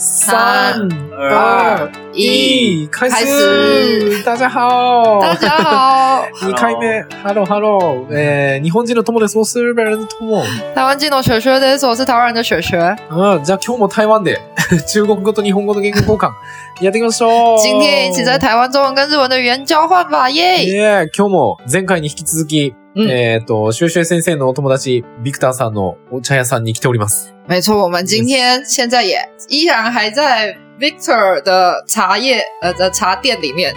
三二一，开开始！始大家好，大家好，二回目、ハローハロー。えー、日本人の友です。我是日本人的友。台湾人の雪雪です。我是台湾人的雪雪。うん、じゃあ今日も台湾で 中国語と日本語の言語交換やっていきましょう。今天一起在台湾中文跟日文的语言交换吧，耶！いえ、今日も前回に引き続き、うんえっ、と、シュウシュウ先生のお友達、ビクターさんのお茶屋さんに来ております。没错，我们今天现在也依然还在 Victor 的茶叶呃的茶店里面。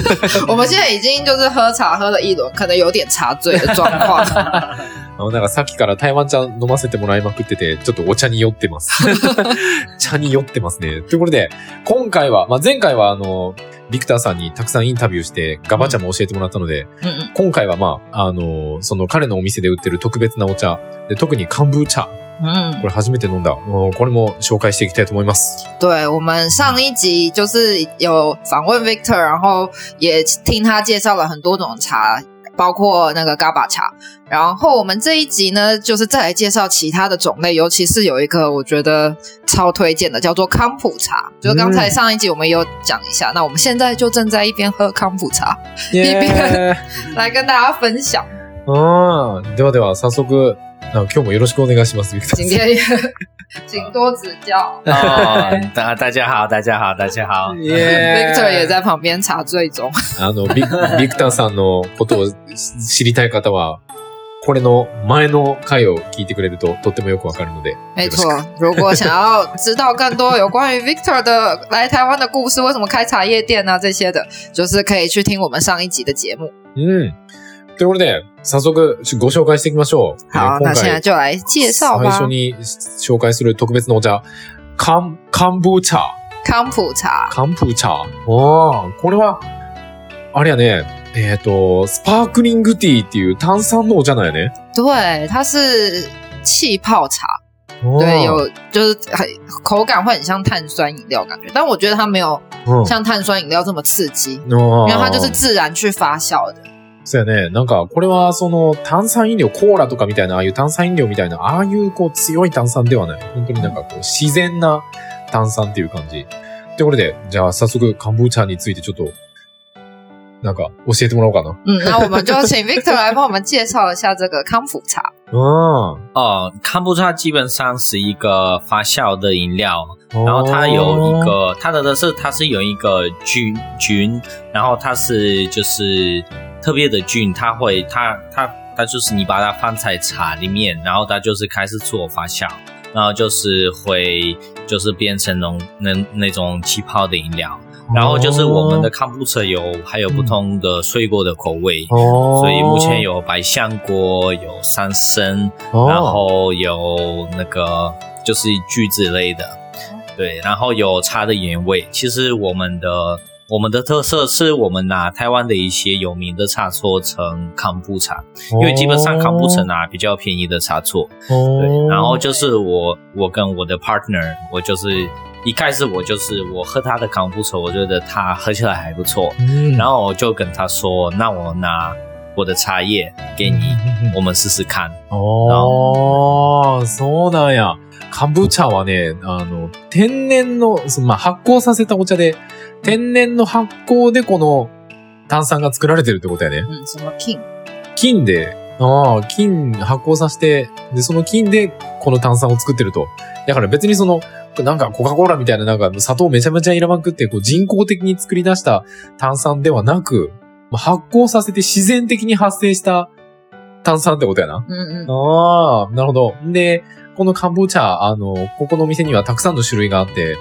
我们现在已经就是喝茶喝了一轮，可能有点茶醉的状况。あの、なんかさっきから台湾茶飲ませてもらいまくってて、ちょっとお茶に酔ってます。茶に酔ってますね。ということで、今回は、まあ、前回はあの、ビクターさんにたくさんインタビューして、ガバ茶も教えてもらったので、嗯嗯今回はまあ、あの、その彼のお店で売ってる特別なお茶、で特に漢風茶、嗯こ，れ初めて飲んだ。これも紹介していきたいと思います。对，我们上一集就是有访问 Victor，然后也听他介绍了很多种茶，包括那个 GABA 茶。然后我们这一集呢，就是再来介绍其他的种类，尤其是有一个我觉得超推荐的，叫做康普茶。就是刚才上一集我们有讲一下，那我们现在就正在一边喝康普茶，イエーイ来跟大家分享。うん。ではでは、早速、 あ今日もよろしくお願いします。今天也请多指教。哦，大大家好，大家好，大家好。Victor 也在旁边茶醉中。あの、ビビクターさんのことを知りたい方は、これの前の回を聞いてくれるととってもよくわかるので。没错，如果想要知道更多有关于 Victor 的来台湾的故事，为什么开茶叶店啊这些的，就是可以去听我们上一集的节目。うん。ということで、早速ご紹介していきましょう。え好，那现在回就来介绍吧最初。に紹介する特別なお茶、カン、カンブー茶。康普茶，カンプー茶。おー、これは、あれやね、えっ、と、スパークリングティーっていう炭酸のお茶なんやね。对，它是气泡茶，对，有就是很口感会很像碳酸饮料感觉，但我觉得它没有うん像碳酸饮料这么刺激，因因为它就是自然去发酵的。そうやね。なんか、これはその炭酸飲料、コーラとかみたいな、ああいう炭酸飲料みたいな、ああいうこう強い炭酸ではない。本当になんかこう自然な炭酸っていう感じ。ということで、じゃあ早速、カンブー茶についてちょっと、なんか教えてもらおうかな。嗯，那我们就请 Victor 来帮我们介绍一下这个康普茶。うん。哦，康布茶基本上是一个发酵的饮料，然后它有一个它的的是它是有一个菌菌，然后它是就是特别的菌，它会它它它就是你把它放在茶里面，然后它就是开始自我发酵，然后就是会就是变成那种那那种气泡的饮料，然后就是我们的康布车有还有不同的水果的口味。哦，所以目前有百香果，有三参，哦，然后有那个就是橘子类的，对，然后有茶的原味。其实我们的我们的特色是我们拿台湾的一些有名的茶做成康布茶，因为基本上康布茶拿比较便宜的茶做，哦，对，然后就是我我跟我的 partner，我就是一开始我就是我喝他的康布茶，我觉得他喝起来还不错，嗯，然后我就跟他说，那我拿我的茶叶给你，我们试试看。ああ、そうなんや。カンブー茶はね、あの、天然の、そのまあ、発酵させたお茶で、 天然の発酵でこの炭酸が作られてるってことやね。嗯，什么 King？金で、ああ、金発酵させて、で、その金でこの炭酸を作ってると。だから別にその、なんかコカ・コーラみたいななんか砂糖めちゃめちゃ入れまくって、こう人工的に作り出した炭酸ではなく、まあ発酵させて自然的に発生した炭酸ってことやな。嗯嗯ああ、なるほど。で、このカンボーチャ、あの、ここのお店にはたくさんの種類があって、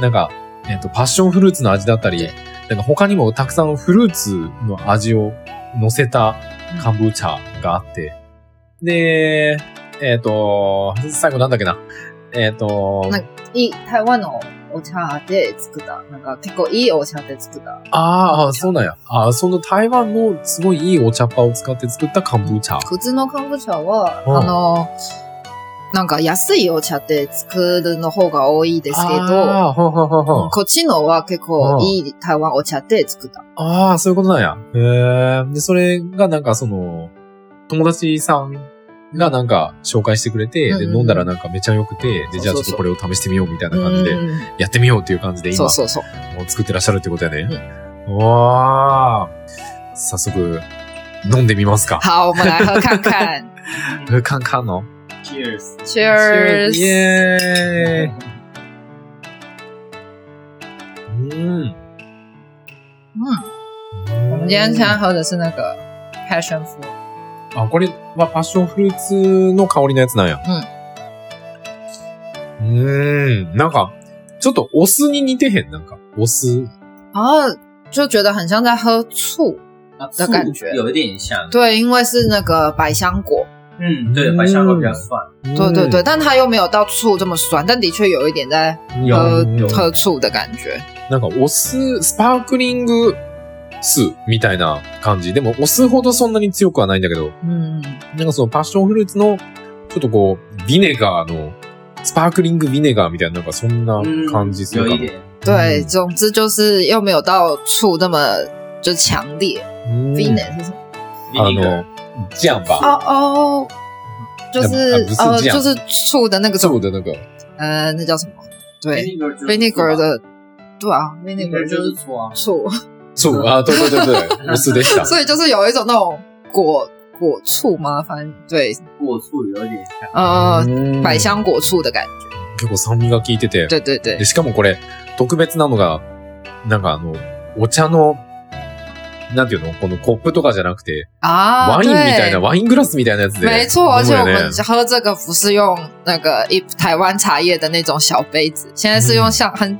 なんか、えっ、と、パッションフルーツの味だったり、なんか他にもたくさんフルーツの味を乗せたカンボーチャがあって、で、えっ、と、最後なんだっけな。えっ、と、なんいい台湾のお茶で作った、なんか結構いいお茶で作った。ああ、そうなんや。ああ、その台湾のすごいいいお茶っ葉を使って作ったカンボーチャ。普通の昆布茶は、うんあの、なんか安いお茶で作るの方が多いですけど、こっちのは結構いい台湾お茶で作った。ああ、そういうことなんや。へえ。で、それがなんかその、友達さんがなんか紹介してくれて、で、うん飲んだらなんかめちゃ良くて、で、じゃあちょっとこれを試してみようみたいな感じで、うんやってみようっていう感じで今、そうそうそう。もう作ってらっしゃるってことやね。わー。早速、飲んでみますか。好，我们来喝看看。喝看看哦。Cheers！Cheers！耶！嗯，嗯，我们今天现在喝的是那个 passion fruit。あ、これはパッションフルーツの香りのやつなんや。うん。うーん。なんか、ちょっとお酢に似てへん？なんか、お酢。然后就觉得很像在喝醋。的感觉有一点像。对，因为是那个百香果。嗯，对，百香果比较酸。对对对，但它又没有到醋这么酸，但的确有一点在有喝有。喝醋的感觉。なんか、お酢、スパークリング酢みたいな感じ。でも、お酢ほどそんなに強くはないんだけど、嗯，なんかそのパッションフルーツの、ちょっとこう、ビネガーの、スパークリングビネガーみたいな、なんかそんな感じするかも。有一点。对，嗯总之就是又没有到醋那么就强烈。うん。v i n e 是什么？あの、酱吧。哦哦，就是呃就是醋的那个醋的那个。呃，那叫什么？对 vinegar 的，对啊，vinegar 就就是是醋啊。醋，醋啊，对对对对，お酢でした。所以就是有一种那种果果醋吗？反正对，果醋有点像。呃，うん百香果醋的感觉。結構酸味が効いてて。对对对で、しかもこれ、特別なのが、なんかあの、お茶の、なんていうの？このコップとかじゃなくて、啊，ワインみたいな、对。ワイングラスみたいなやつで。没错，而且我们喝这个不是用那个一台湾茶叶的那种小杯子，现在是用像很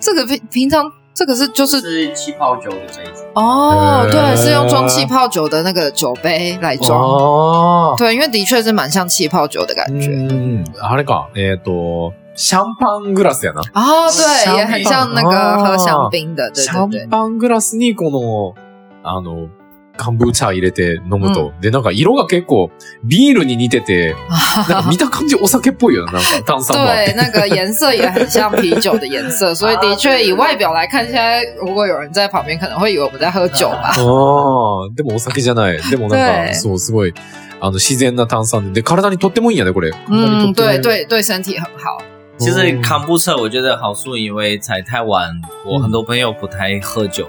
这个平平常这个是就是是气泡酒的杯子。哦，呃对，是用装气泡酒的那个酒杯来装。ああ。对，因为的确是蛮像气泡酒的感觉。うん。あれか、えっ、と、シャンパングラスやな。哦，对，香也很像那个喝香槟的，对シ对对ャン。パングラスにこの、あの、カンブーチャー入れて飲むと。で、なんか色が結構ビールに似てて、なんか見た感じお酒っぽいよな。なんか炭酸も。对，那个颜色也很像啤酒的颜色，所以的确以外表来看，现在如果有人在旁边，可能会以为我们在喝酒吧。ああ、でもお酒じゃない。でもなん对か、そう、すごい、あの、自然な炭酸で。で、体にとってもいいんやね、これ。体にと嗯，ってもいい对。对对，身体很好。其实康布车我觉得好处，因为在台湾，我很多朋友不太喝酒，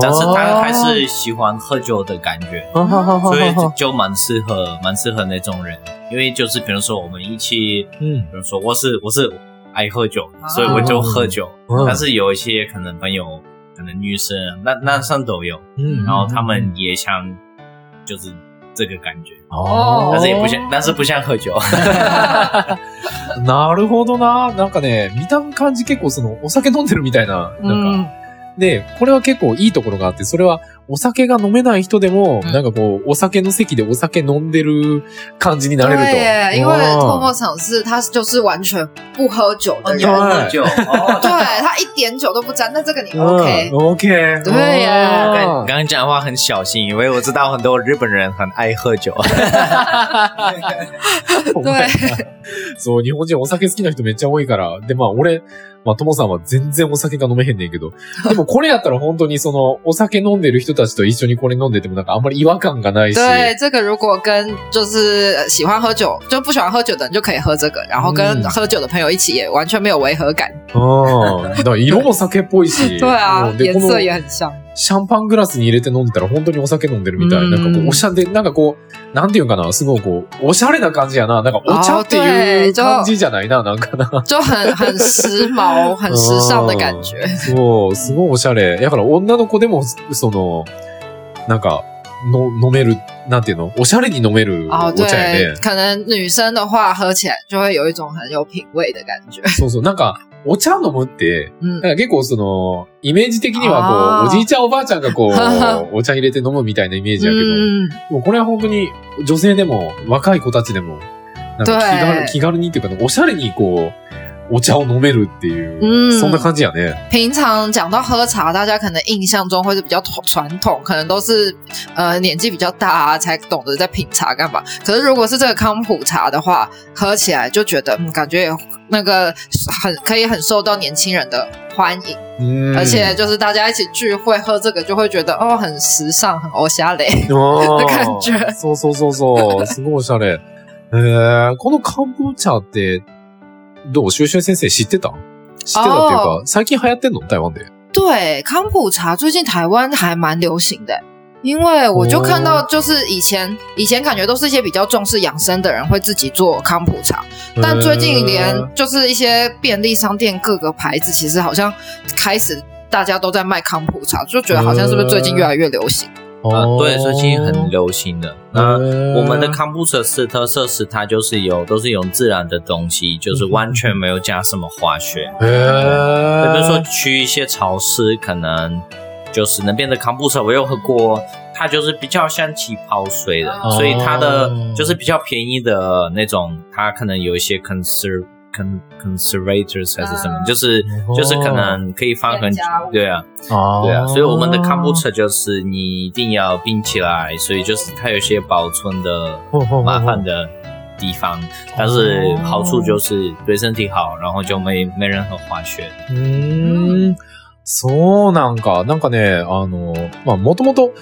但是他还是喜欢喝酒的感觉，あははは所以は就蛮适合，蛮适合那种人。因为就是比如说我们一起，うん。比如说我是我是爱喝酒，所以我就喝酒。うん但是有一些可能朋友，可能女生、男男生都有，うん然后他们也想就是这个感觉，あー但是也不像，但是不像喝酒。なるほどな。なんかね、見た感じ結構その、お酒飲んでるみたいな、なんか、嗯， で、これは結構いいところがあって、それはお酒が飲めない人でも、うんなんかこう、お酒の席でお酒飲んでる感じになれると。对耶，因为哦托莫场是他就是完全不喝酒的人，喝酒 哦，对他一点酒都不沾，那这个你うん OK？OK。对呀刚刚讲话很小心，因为我知道很多日本人很愛喝酒。对，そう、日本人お酒好きな人めっちゃ多いから。で、まあ俺、まあともさんは全然お酒が飲めへんねんけど。でもこれやったら本当にその、お酒飲んでる人たちと一緒にこれ飲んでてもなんかあんまり違和感がないし。对，这个如果跟就是喜欢喝酒就不喜欢喝酒的人就可以喝这个，然后跟嗯喝酒的朋友一起也完全没有违和感。色も酒っぽいし。对啊颜色也很像。シャンパングラスに入れて飲んでたら本当にお酒飲んでるみたい。うんなんかこう、おしゃれ、なんかこう、なんていうんかな、すごいこう、おしゃれな感じやな。なんかお茶っていう感じじゃないな、なんかな。就很很时髦、很时尚的感觉。そう、すごいおしゃれ。だから女の子でも、その、なんか、の、飲める、なんていうの？おしゃれに飲める哦，お茶や对ね，。可能女生的话喝起来就会有一种很有品味的感觉。そうそう。なんか、お茶飲むって、嗯なんか結構その、イメージ的にはこう、おじいちゃんおばあちゃんがこう、お茶入れて飲むみたいなイメージやけど、もこれは本当に女性でも若い子たちでも、なんか気軽对気軽にっていうか、おしゃれにこう、お茶を飲めるっていう、嗯そんな感じやね。平常讲到喝茶，大家可能印象中会是比较传统，可能都是呃年纪比较大啊才懂得在品茶干嘛。可是如果是这个康普茶的话，喝起来就觉得嗯，感觉也那个很可以很受到年轻人的欢迎，うん而且就是大家一起聚会喝这个，就会觉得哦很时尚，很欧夏雷。あー感觉そうそうそうそう。すごいおしゃれ。 えー、この漢方茶って、 どう？シュウシュウ先生知ってた？知ってたっていうか、最近流行ってんの？台湾で。对，康普茶最近台湾还蛮流行的，因为我就看到，就是以前、以前感觉都是一些比较重视养生的人会自己做康普茶，但最近连就是一些便利商店各个牌子，其实好像开始大家都在卖康普茶，就觉得好像是不是最近越来越流行？啊，哦。对，最近很流行的。那嗯我们的康普茶是特色是它就是有都是用自然的东西，就是完全没有加什么化学。へー比如说去一些潮湿，可能就是那边的康普茶我有喝过，它就是比较像气泡水的，哦。所以它的就是比较便宜的那种，它可能有一些 conser con conservators 还是什么，啊就是哦就是可能可以放很久添加物，对啊。あー对啊，所以我们的康普茶就是你一定要冰起来，所以就是它有些保存的ほうほうほう麻烦的地方，但是好处就是对身体好，然后就没没任何化学。うーん。そうなんか、なんかね、あの、まあ、もともと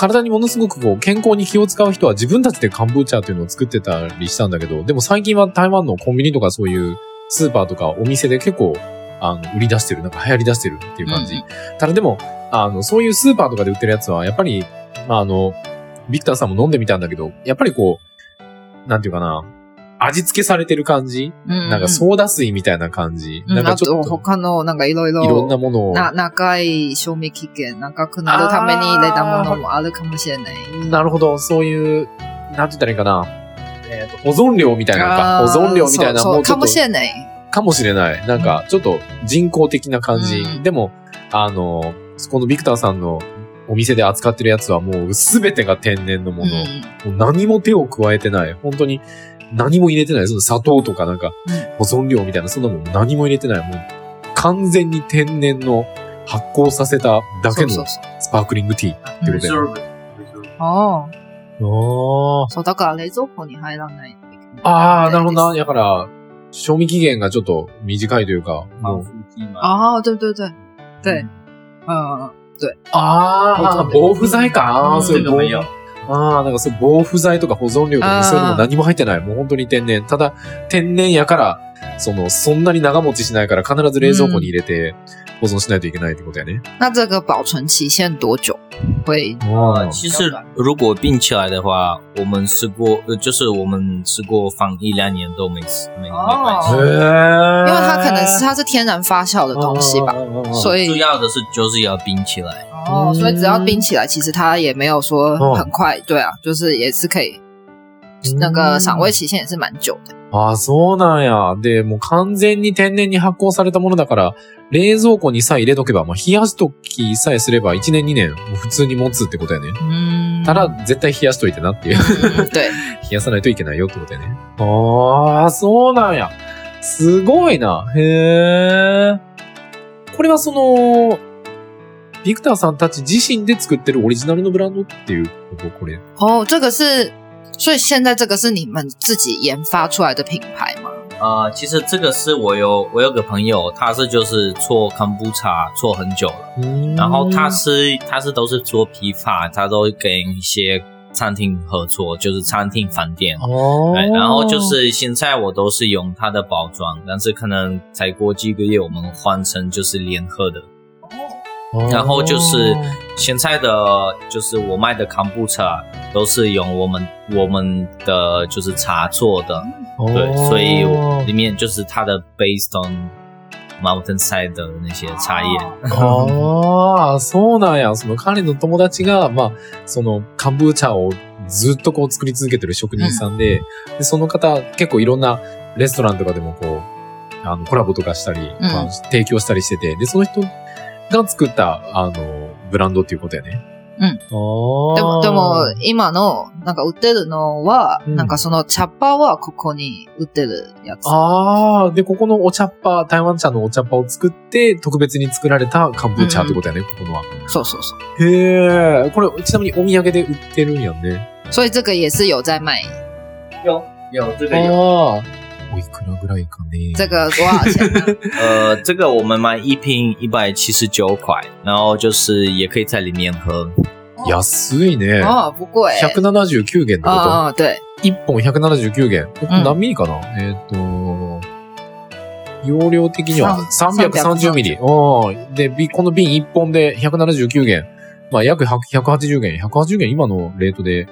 体にものすごくこう、健康に気を使う人は自分たちでカンブーチャーっていうのを作ってたりしたんだけど、でも最近は台湾のコンビニとかそういうスーパーとかお店で結構、あの、売り出してる、なんか流行り出してるっていう感じ。嗯ただでも、あの、そういうスーパーとかで売ってるやつは、やっぱり、まあ、あの、ビクターさんも飲んでみたんだけど、やっぱりこう、なんていうかな、味付けされてる感じ？嗯なんかソーダ水みたいな感じ？なん嗯，あとかちょっと、他のなんかいろいろいろんなものを。な長い賞味期限長くなるために入れたものもあるかもしれない。なるほど、そういう、なんて言ったらいいかな。えーと保存料みたいなのか。保存料みたいな、そうそうかもしれない。かもしれない。なんか、ちょっと人工的な感じ。うんでも、あの、このビクターさんのお店で扱ってるやつはもうすべてが天然のもの。うんもう何も手を加えてない。本当に何も入れてない。その砂糖とかなんか保存料みたいな、そんなもん何も入れてない。もう完全に天然の発酵させただけのスパークリングティーってことだよね。ああ、あそう、だから冷蔵庫に入らない。あー、なるほどな。だから、賞味期限がちょっと短いというか、もう。ああ、对对对对，嗯，ああ、防腐剤か。あーそういう防这个没有。ああ、なんかそう、防腐剤とか保存料とかそういうのも何も入ってない。もう本当に天然。ただ、天然やから、その、そんなに長持ちしないから必ず冷蔵庫に入れて保存しないといけないってことやね。那这个保存期限多久？会呃，其实如果冰起来的话，我们试过，呃，就是我们试过放一两年都没吃，没没关系。因为它可能是它是天然发酵的东西吧，以所以主要的是就是要冰起来。哦，所以只要冰起来，其实它也没有说很快，对啊，就是也是可以，那个赏味期限也是蛮久的。ああ、そうなんや。で、もう完全に天然に発酵されたものだから、冷蔵庫にさえ入れとけば、まあ、冷やしときさえすれば1年2年、もう普通に持つってことやね。嗯，ただ、絶対冷やしといてなっていう。冷やさないといけないよってことやね。ああ、そうなんや。すごいな。へえ。これはその、ビクターさんたち自身で作ってるオリジナルのブランドっていうこと？これ。哦，这个是，所以现在这个是你们自己研发出来的品牌吗？呃，其实这个是我有我有个朋友，他是就是做康布茶做很久了，然后他是他是都是做批发，他都跟一些餐厅合作，就是餐厅饭店。哦，对，然后就是现在我都是用他的包装，但是可能才过几个月我们换成就是联合的，哦，然后就是现在的就是我卖的康布茶都是用我们我们的就是茶做的，哦。对，所以里面就是它的 based on mountainside 的那些茶叶。ああ、そうなんや。その彼の友達が、まあ、その、カンブーチャをずっとこう作り続けてる職人さんで、でその方結構いろん。なレストランとかでもこう、あの、コラボとかしたり、まあ提供したりしてて、で、その人が作った、あの、ブランドっていうことやね。うん。でも、でも、今の、なんか売ってるのは、うんなんかその茶っ葉はここに売ってるやつ。ああ、で、ここのお茶っ葉、台湾茶のお茶っ葉を作って、特別に作られたカンブーチャってことやね、ここのは。そうそうそう。へえ、これ、ちなみにお土産で売ってるんやんね。所以这个也是有在卖。有有这ああ。おいくらぐらいかね。这个多少钱呢？呃，这个我们卖一瓶一百七十九块，然后就是也可以在里面喝。安いね。哦，不贵。179元ってこ嗯と嗯，对，?1 本179元。何ミリかな、えーっと、容量的にはさん330ミリ。うんで、びこの瓶1本で179元。まあ、約100 180元。180元今のレートで、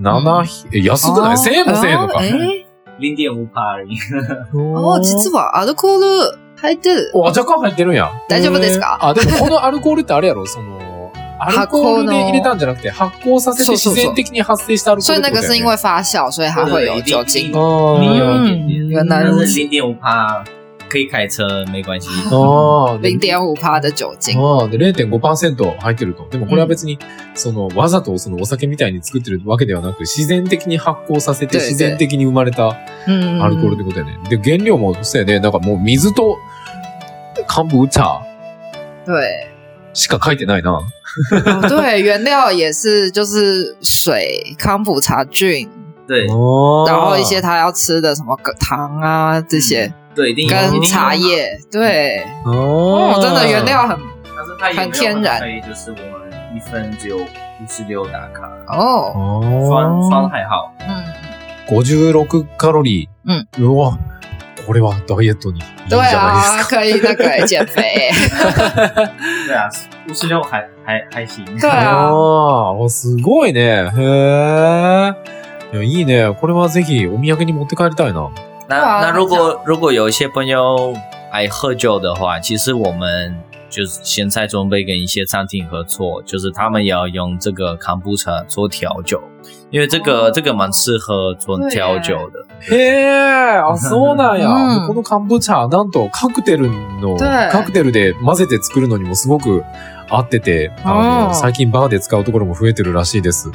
7、え安くない ?1000 円も1000円のか。哎，零点五帕而已。哦，実はアルコール入ってる。お、若干入ってるんや。大丈夫ですか？あ、でもこのアルコールってあれやろ？その、アルコールで入れたんじゃなくて、発酵させて自然的に発生したアルコー所以ルってことだよね。那个是因为发酵，所以它会有酒精。あ你有ー一点点，原来如此零点五帕可以开车，没关系。で零点五帕的酒精。ああ、で、0.5%入ってると。でもこれは別に、その、わざとそのお酒みたいに作ってるわけではなく、自然的に発酵させて、自然的に生まれた嗯アルコールってことやね。で、原料もそうやで、なんかもう水と、漢方茶对。しか書いてないな。哦，对，原料也是就是水、康普茶菌，对哦然后一些他要吃的什么糖啊这些，对，一定有跟茶叶，对，哦哦，真的原料很很天然可以就是我们一分只有五十六大卡，哦，酸酸哦。还好。嗯，56カロリー。うん。うわ。これはダイエットにいいんじ对ゃないです啊，か。可以那个减肥，对啊，五十六还还还行。对啊，ああ、すごいね。へえ。いや、いいね。これはぜひお土産に持って帰りたいな。那对啊那如果如果有一些朋友爱喝酒的话，其实我们就是现在准备跟一些餐厅合作，就是他们也要用这个康布茶做调酒，因为这个、哦这个蛮适合做调酒的。へえ、あ、そうなんや。うんでこのカンブチャ、なんとカクテルの、对カクテルで混ぜて作るのにもすごく合ってて、あの、うん最近バーで使うところも増えてるらしいです。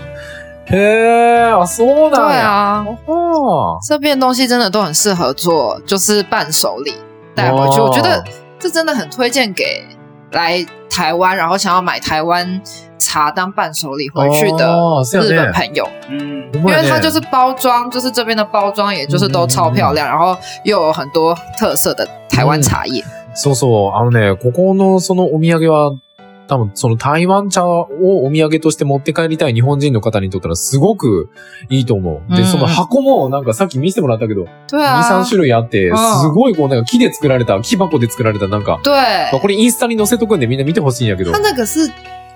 へえ、あ、そう对なんや。啊，哦这边东西真的都很适合做，就是伴手礼带回去。哦我觉得这真的很推荐给来台湾，然后想要买台湾茶当伴手礼回去的哦そう日やね本朋友，嗯，因为它就是包装，就是这边的包装，也就是都超漂亮，然后又有很多特色的台湾茶叶。そうそう。あのね、ここのそのお土産は、 多分その台湾茶をお土産として持って帰りたい日本人の方にとったらすごくいいと思う。で、うんその箱もなんかさっき見せてもらったけど、2、对啊3，種類あって、うんすごいこうなんか木で作られた、木箱で作られたなんか、对まあ、これインスタに載せとくんでみんな見てほしいんやけど它。那个是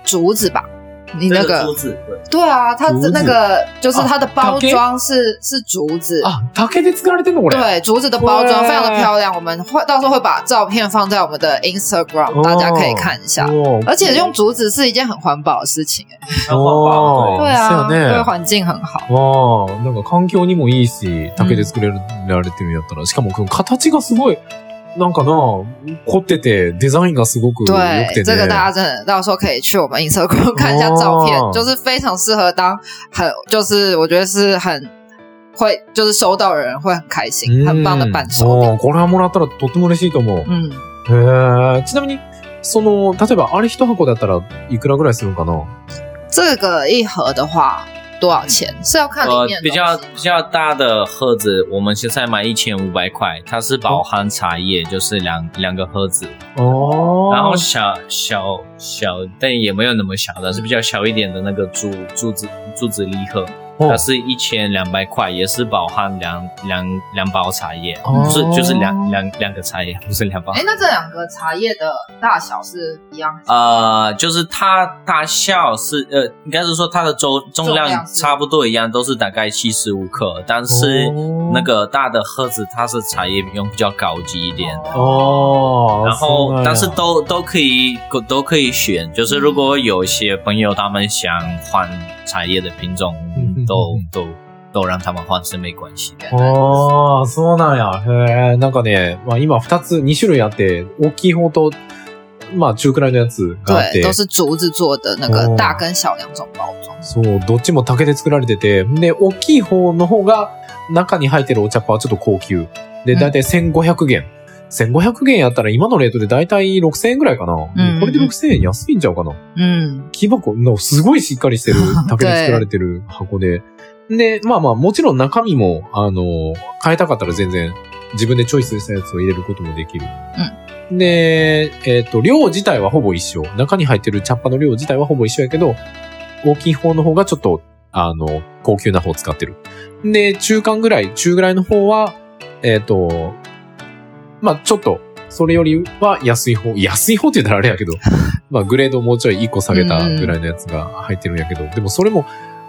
竹子吧？你那这个个珠子对。对啊，它那个就是它的包竹装是是竹子。あ、竹で作られてんのこれ。对，竹子。的包装对非常的漂亮，我们会到时候会把照片放在我们的 Instagram，、哦大家可以看一下。而且用竹子。是一件很环保的事情，哎很环保哦对啊，对环境很好。ああ、なんか環境にもいいし、竹で作れられてるんやったら、しかもこの形がすごい、なんかな、凝ってて、デザインがすごく良对くて，ね。这个大家真的到时候可以去我们 Instagram 看一下照片，哦就是非常适合当很，就是我觉得是很会，就是收到的人会很开心，很棒的伴手これはもらったらとっても嬉しいと思う。嗯，へえ。ちなみに、その、例えばあれ一箱だったらいくらぐらいするんかな？这个一盒的话多少钱？是要看比较比较大的盒子，我们现在买一千五百块，它是包含茶叶，就是两两个盒子。哦然后小小小，但也没有那么小的，是比较小一点的那个竹竹子竹子礼盒，它是一千两百块，也是包含两两两包茶叶，哦不是就是两两两个茶叶，不是两包哎，。那这两个茶叶的大小是一样？呃，就是它大小是呃，应该是说它的重重量重量是差不多一样，都是大概七十五克，但是哦那个大的盒子它是茶叶用比较高级一点。哦。然后そうなんや但是都都可以都可以选，就是如果有一些朋友他们想换茶叶的品种，嗯 都都都让他们换是没关系的。ああ、そうなんや。へえ、なんかね、まあ今二つ、二種類あって、大きい方と、まあ中くらいのやつがあっ对，て。都是竹子做的那个哦大跟小两种包装。そう、どっちも竹で作られてて、で、大きい方の方が中に入ってるお茶っ葉はちょっと高級。で、うんだいたい1500元。1500元やったら今のレートでだいたい6000円ぐらいかな。うんこれで6000円安いんちゃうかな。嗯，木箱のすごいしっかりしてる 竹で作られてる箱で。で、まあまあもちろん中身も、あの、変えたかったら全然自分でチョイスしたやつを入れることもできる。で、えっ、と、量自体はほぼ一緒。中に入ってる茶っ葉の量自体はほぼ一緒やけど、大きい方の方がちょっと、あの、高級な方を使ってる。で、中間ぐらい、中ぐらいの方は、えっ、と、まあちょっと、それよりは安い方、安い方って言ったらあれやけど、まあグレードもうちょい1個下げたぐらいのやつが入ってるんやけど、でもそれも、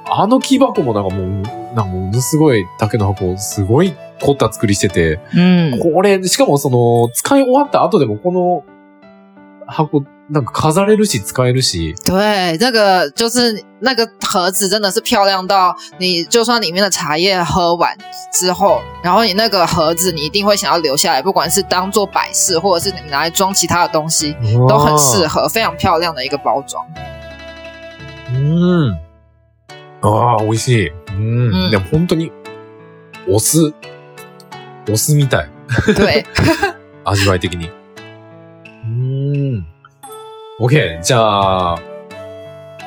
あの木箱もなんかもう、なんかものすごい竹の箱、すごい凝った作りしてて、嗯，これ、しかもその、使い終わった後でもこの箱、なんか飾れるし使えるし、对，那个就是那个盒子真的是漂亮到你，就算里面的茶叶喝完之后，然后你那个盒子你一定会想要留下来，不管是当做摆饰，或者是你拿来装其他的东西，都很适合，非常漂亮的一个包装。うん。ああ、美味しい。うん。うんでも本当に、お酢、お酢みたい。对，味わい的に。うーん。 OK。じゃあ、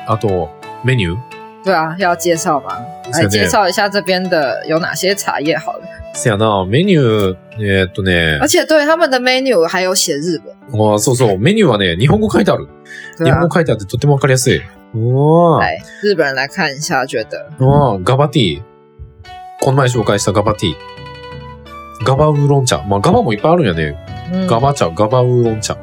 あと、メニュー对啊，要介绍吗？来介绍一下这边的有哪些茶叶好了。せやな、メニュー、えーっとね而，且对他们的 menu 还有写日文，あーそうそう、メニューはね、日本語書いてある。日本語，書いてあってとてもわかりやすい。おー。来日本人来看一下，觉得あーガバティー。この前紹介したガバティー。ガバウーロン茶。まあ、ガバもいっぱいあるんやね。嗯，ガバ茶、ガバウーロン茶。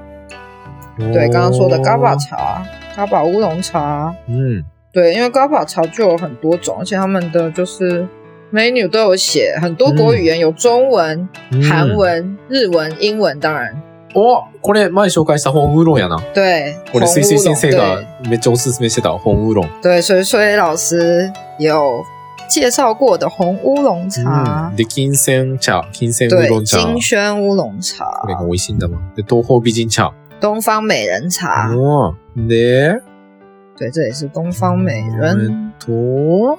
对，刚刚说的高宝茶、高宝乌龙茶，嗯，对，因为高宝茶就有很多种，而且他们的就是美女都有写，很多国语言有中文、韩、文、日文、英文，当然。哦，こ前紹介した红乌龙やな。对，我的 C C C 生がめっち没写到红乌龙。对，所以所以老师有。介绍过的红乌龙茶，的金萱茶，金萱乌龙茶，金萱乌龙茶，那个微信的嘛，多喝毕竟茶。东方美人茶，うんで、对，这也是东方美人。と、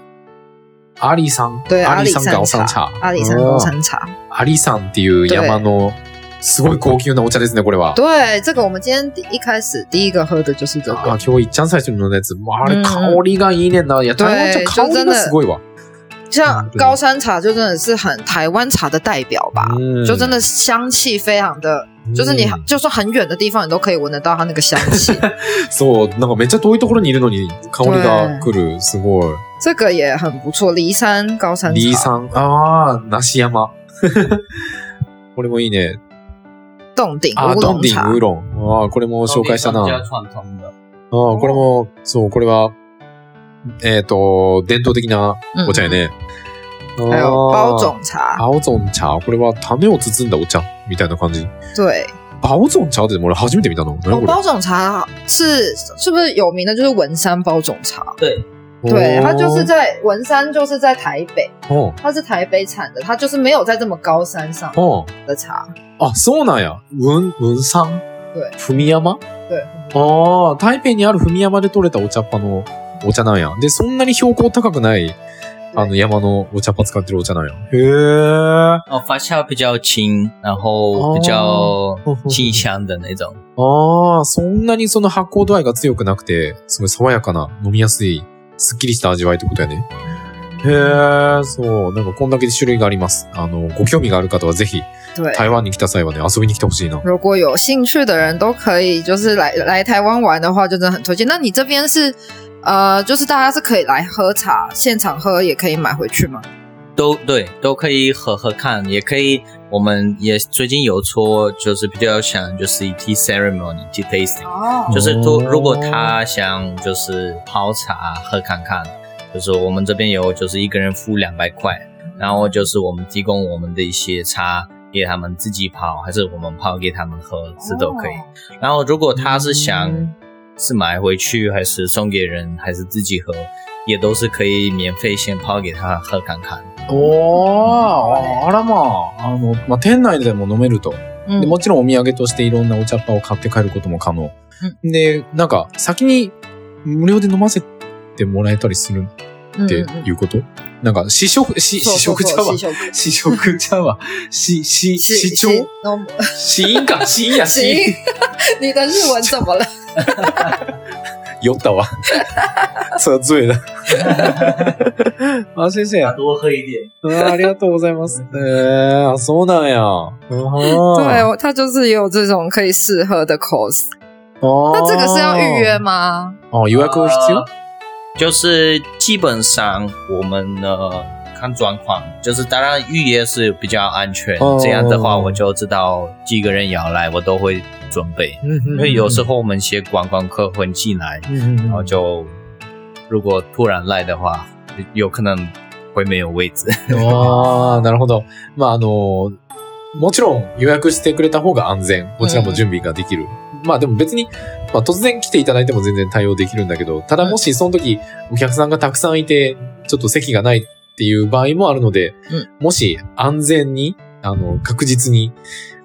アリさん。对，阿里アリさん高山山茶。阿里山高山茶。アリさんっていう山の、すごい高級なお茶ですね、これは。对，这个我们今天第一开始第一个喝的就是这个。あ、今日いっちゃん最初に飲んだやつ。もうあれ、うん香りがいいねんな。いや、台湾茶香りがすごいわ。像高山茶就真的是很台湾茶的代表吧，うん就真的香气非常的， 就是你うん就算很远的地方，你都可以闻得到它那个香气。そう、なんかめっちゃ遠いところにいるのに香りが来る。すごい。这个也很不错，骊山高山茶。リーさん。あー、梨山。これもいいね。洞顶乌ドンディン龙茶ウー。ロン。あー、これも紹介したな。ああ、これも、そう、これは、えっ、と、伝統的なお茶やね。还有包种茶，青 zon 茶？これは種を包んだお茶みたいな感じ？对，青 zon 茶って俺初めて見たの。何哦，こ包种茶是是不是有名的？就是文山包种茶，对，れ对，它就是在文山，就是在台北，おー它是台北产的，它就是没有在这么高山上的茶。あ、そうなんや。文、文山？对。ふみ山？对，ああ、台北にあるふみ山で採れたお茶っ葉のお茶なんや。で、そんなに標高高くない、あの山のお茶っ葉使ってるお茶なんや。へえ。哦，发酵比较轻，然后比较清香的那种。ああ、そんなにその発酵度合いが強くなくて、すごい爽やかな、飲みやすい、すっきりした味わいってことやね。へえ、そう、なんかこんだけ種類があります。あの、ご興味がある方はぜひ、对，台湾に来た際はね、遊びに来てほしいな。如果有兴趣的人都可以，就是来来台湾玩的话，就真的很推荐。那你这边是呃，就是大家是可以来喝茶，现场喝也可以买回去吗？都对，都可以喝喝看，也可以。我们也最近有做，就是比较想就是 tea ceremony tea tasting，哦就是如如果他想就是泡茶喝看看，就是我们这边有就是一个人付两百块，然后就是我们提供我们的一些茶给他们自己泡，还是我们泡给他们喝，这都可以。然后如果他是想嗯是买回去，还是送给人，还是自己喝，也都是可以免费先泡给他喝看看。おー、あらまあ、あの、まあ、店内でも飲めると。嗯でもちろんお土産としていろんなお茶っ葉を買って帰ることも可能。で、なんか、先に無料で飲ませてもらえたりするっていうこと、なんか、試食、し試食茶は？試、食。茶は、試是聴是試飲か、試飲や、試飲。你的日文怎么了？酔ったわ。喝醉了。あ、先生。あ多喝一点。ーありがとうございます。えー、あそうなんや。对对，它就是有这种可以试喝的 course。那那这个是要预约？吗？あ、予約必要就是基本上我们呢看状况，就是当然预约是比较安全。哦这样的话，我就知道几个人要来，我都会准备。嗯因为有时候我们一些观光客会进来，嗯然后就如果突然来的话，有可能会没有位置。ああ、なるほど。まあ、あの、もちろん予約してくれた方が安全。こちらも準備ができる。まあでも別に、まあ突然来ていただいても全然対応できるんだけど、ただもしその時お客さんがたくさんいて、ちょっと席がないっていう場合もあるので、うんもし安全に、あの、確実に、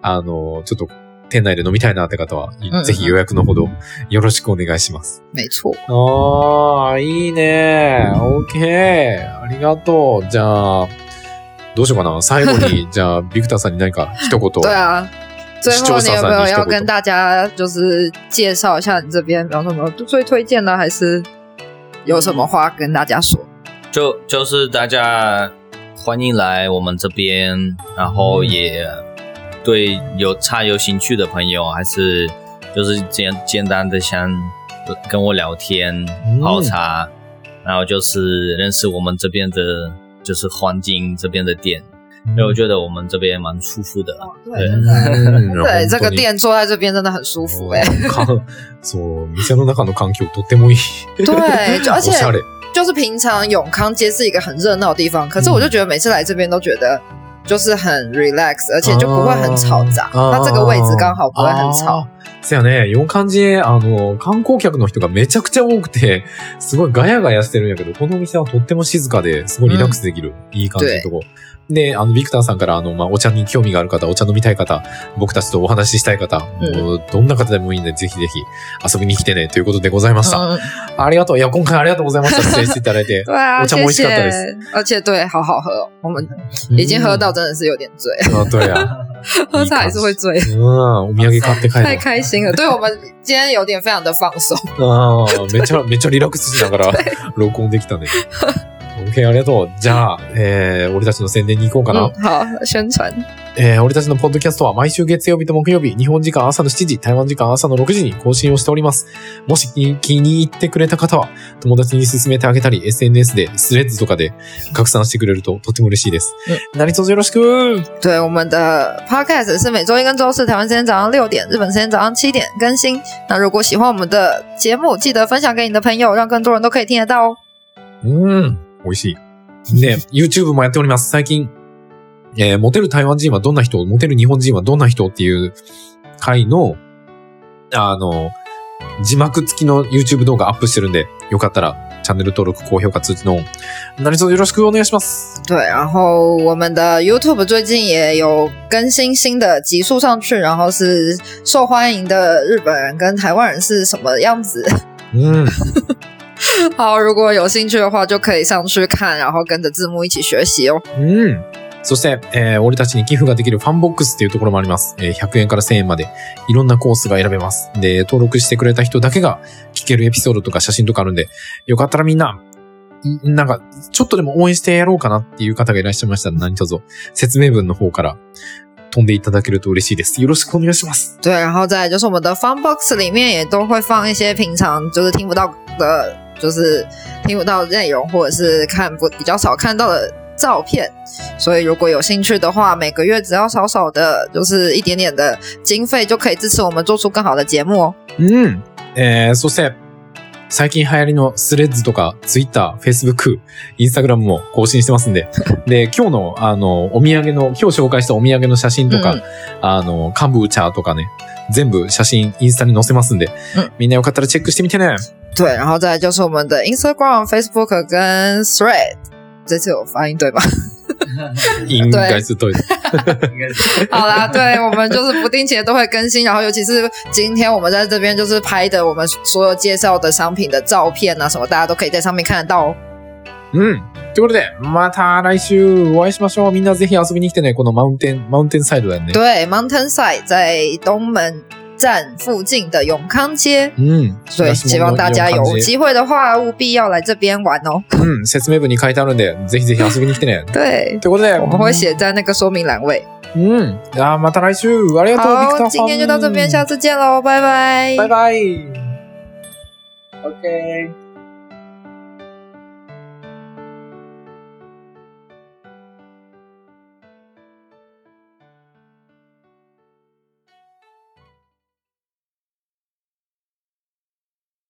あの、ちょっと店内で飲みたいなって方は、んぜひ予約のほどよろしくお願いします。没错。ああ、いいね。オッケー。ありがとう。じゃあ、どうしようかな。最後に、じゃあ、ビクターさんに何か一言。对啊。最后你有没有要跟大家就是介绍一下你这边有什么最推荐的，还是有什么话跟大家说？就就是大家欢迎来我们这边，然后也对有茶有兴趣的朋友，还是就是简简单的想跟我聊天嗯泡茶，然后就是认识我们这边的，就是环境这边的店，因为我觉得我们这边蛮舒服的。对うん对，这个。本当に店坐在这边真的很舒服哎、かそう、店の中の環境とってもいい。对，就而且おしゃれ。 就是平常永康街是一个很热闹的地方，可是我就觉得每次来这边都觉得就是很 relax，而且就不会很吵杂。あー它这个位置刚好不会很吵。あー。そうやね、四漢字、あの、観光客の人がめちゃくちゃ多くて、すごいガヤガヤしてるんやけど、このお店はとっても静かで、すごいリラックスできる、いい感じのとこ。 で、あの、ビクターさんから、あの、まあ、お茶に興味がある方、お茶飲みたい方、僕たちとお話ししたい方、うんもうどんな方でもいいんで、ぜひぜひ遊びに来てね、ということでございました。嗯，ありがとう。いや、今回ありがとうございました。出演していただいて。对啊，我茶も美味しかったです。而且对，好好喝哦，我们已经喝到真的是有点醉，あ、对や。喝茶还是会醉。うん、お土産買って帰太る开心了，对我们今天有点非常的放松。わ。ああ、めっちゃ、めっちゃリラックスしながら録音できたね。OK、ありがとう。じゃあ、えー、俺たちの宣伝に行こうかな。嗯，好，宣传。えー、俺たちのポッドキャストは毎週月曜日と木曜日、日本時間朝の7時、台湾時間朝の6時に更新をしております。もし気気に入ってくれた方は、友達に勧めてあげたり、SNS で、スレッズとかで拡散してくれるととても嬉しいです。何卒よろしく对，我们的 podcast 是每周一跟周四台湾时间早上六点，日本时间早上七点更新。那如果喜欢我们的节目，记得分享给你的朋友，让更多人都可以听得到哦。うん、美味しい。で、YouTube もやっております。最近、えー、モテる台湾人はどんな人モテる日本人はどんな人っていう回の、あの、字幕付きの YouTube 動画アップしてるんで、よかったらチャンネル登録、高評価、通知の、何卒よろしくお願いします。对，然后我们的 YouTube 最近也有更新新的集数上去，然后是受欢迎的日本人跟台湾人是什么样子？うん。好，如果有兴趣的话，就可以上去看，然后跟着字幕一起学习哦。うん。そして、えー俺たちに寄付ができるファンボックスっていうところもあります。えー100円から1000円までいろんなコースが選べます。で、登録してくれた人だけが聞けるエピソードとか写真とかあるんで、よかったらみんな、んなんか、ちょっとでも応援してやろうかなっていう方がいらっしゃいましたら何卒説明文の方から飛んでいただけると嬉しいです。よろしくお願いします。对，然后再来就是我们的 Fun Box 里面也都会放一些平常就是听不到的，就是听不到的内容，或者是看不比较少看到的照片。所以如果有興趣的话，每个月只要少少的，就是一点点的经费，就可以支持我们做出更好的节目哦。うん。えー、そして、最近流行りのスレッズとか、ツイッター、フェイスブック、インスタグラムも更新してますんで。で、今日の、あの、お土産の、今日紹介したお土産の写真とか、うんあの、カンブーチャーとかね、全部写真、インスタに載せますんで、うんみんなよかったらチェックしてみてね。对，然后再来就是我们的 Instagram、Facebook 跟 Thread，这次有发音对吗？应该是对的。好啦，对我们就是不定期的都会更新，然后尤其是今天我们在这边就是拍的我们所有介绍的商品的照片啊什么，大家都可以在上面看得到哦。うん。ということで、また来週お会いしましょう。みんなぜひ遊びに来てね。このマウンテン、マウンテンサイドだよね。对，Mountain Side 在東門 站附近的永康街。うん。对，希望大家有機会的话，务必要来这边玩哦。うん。説明文に書いてあるんで、ぜひぜひ遊びに来てね。对，ということで、我们会写在那个说明栏位。うん。じゃあまた来週。ありがとう、好，ん。今天就到这边，下次见喽，拜拜。バイバイ。OK。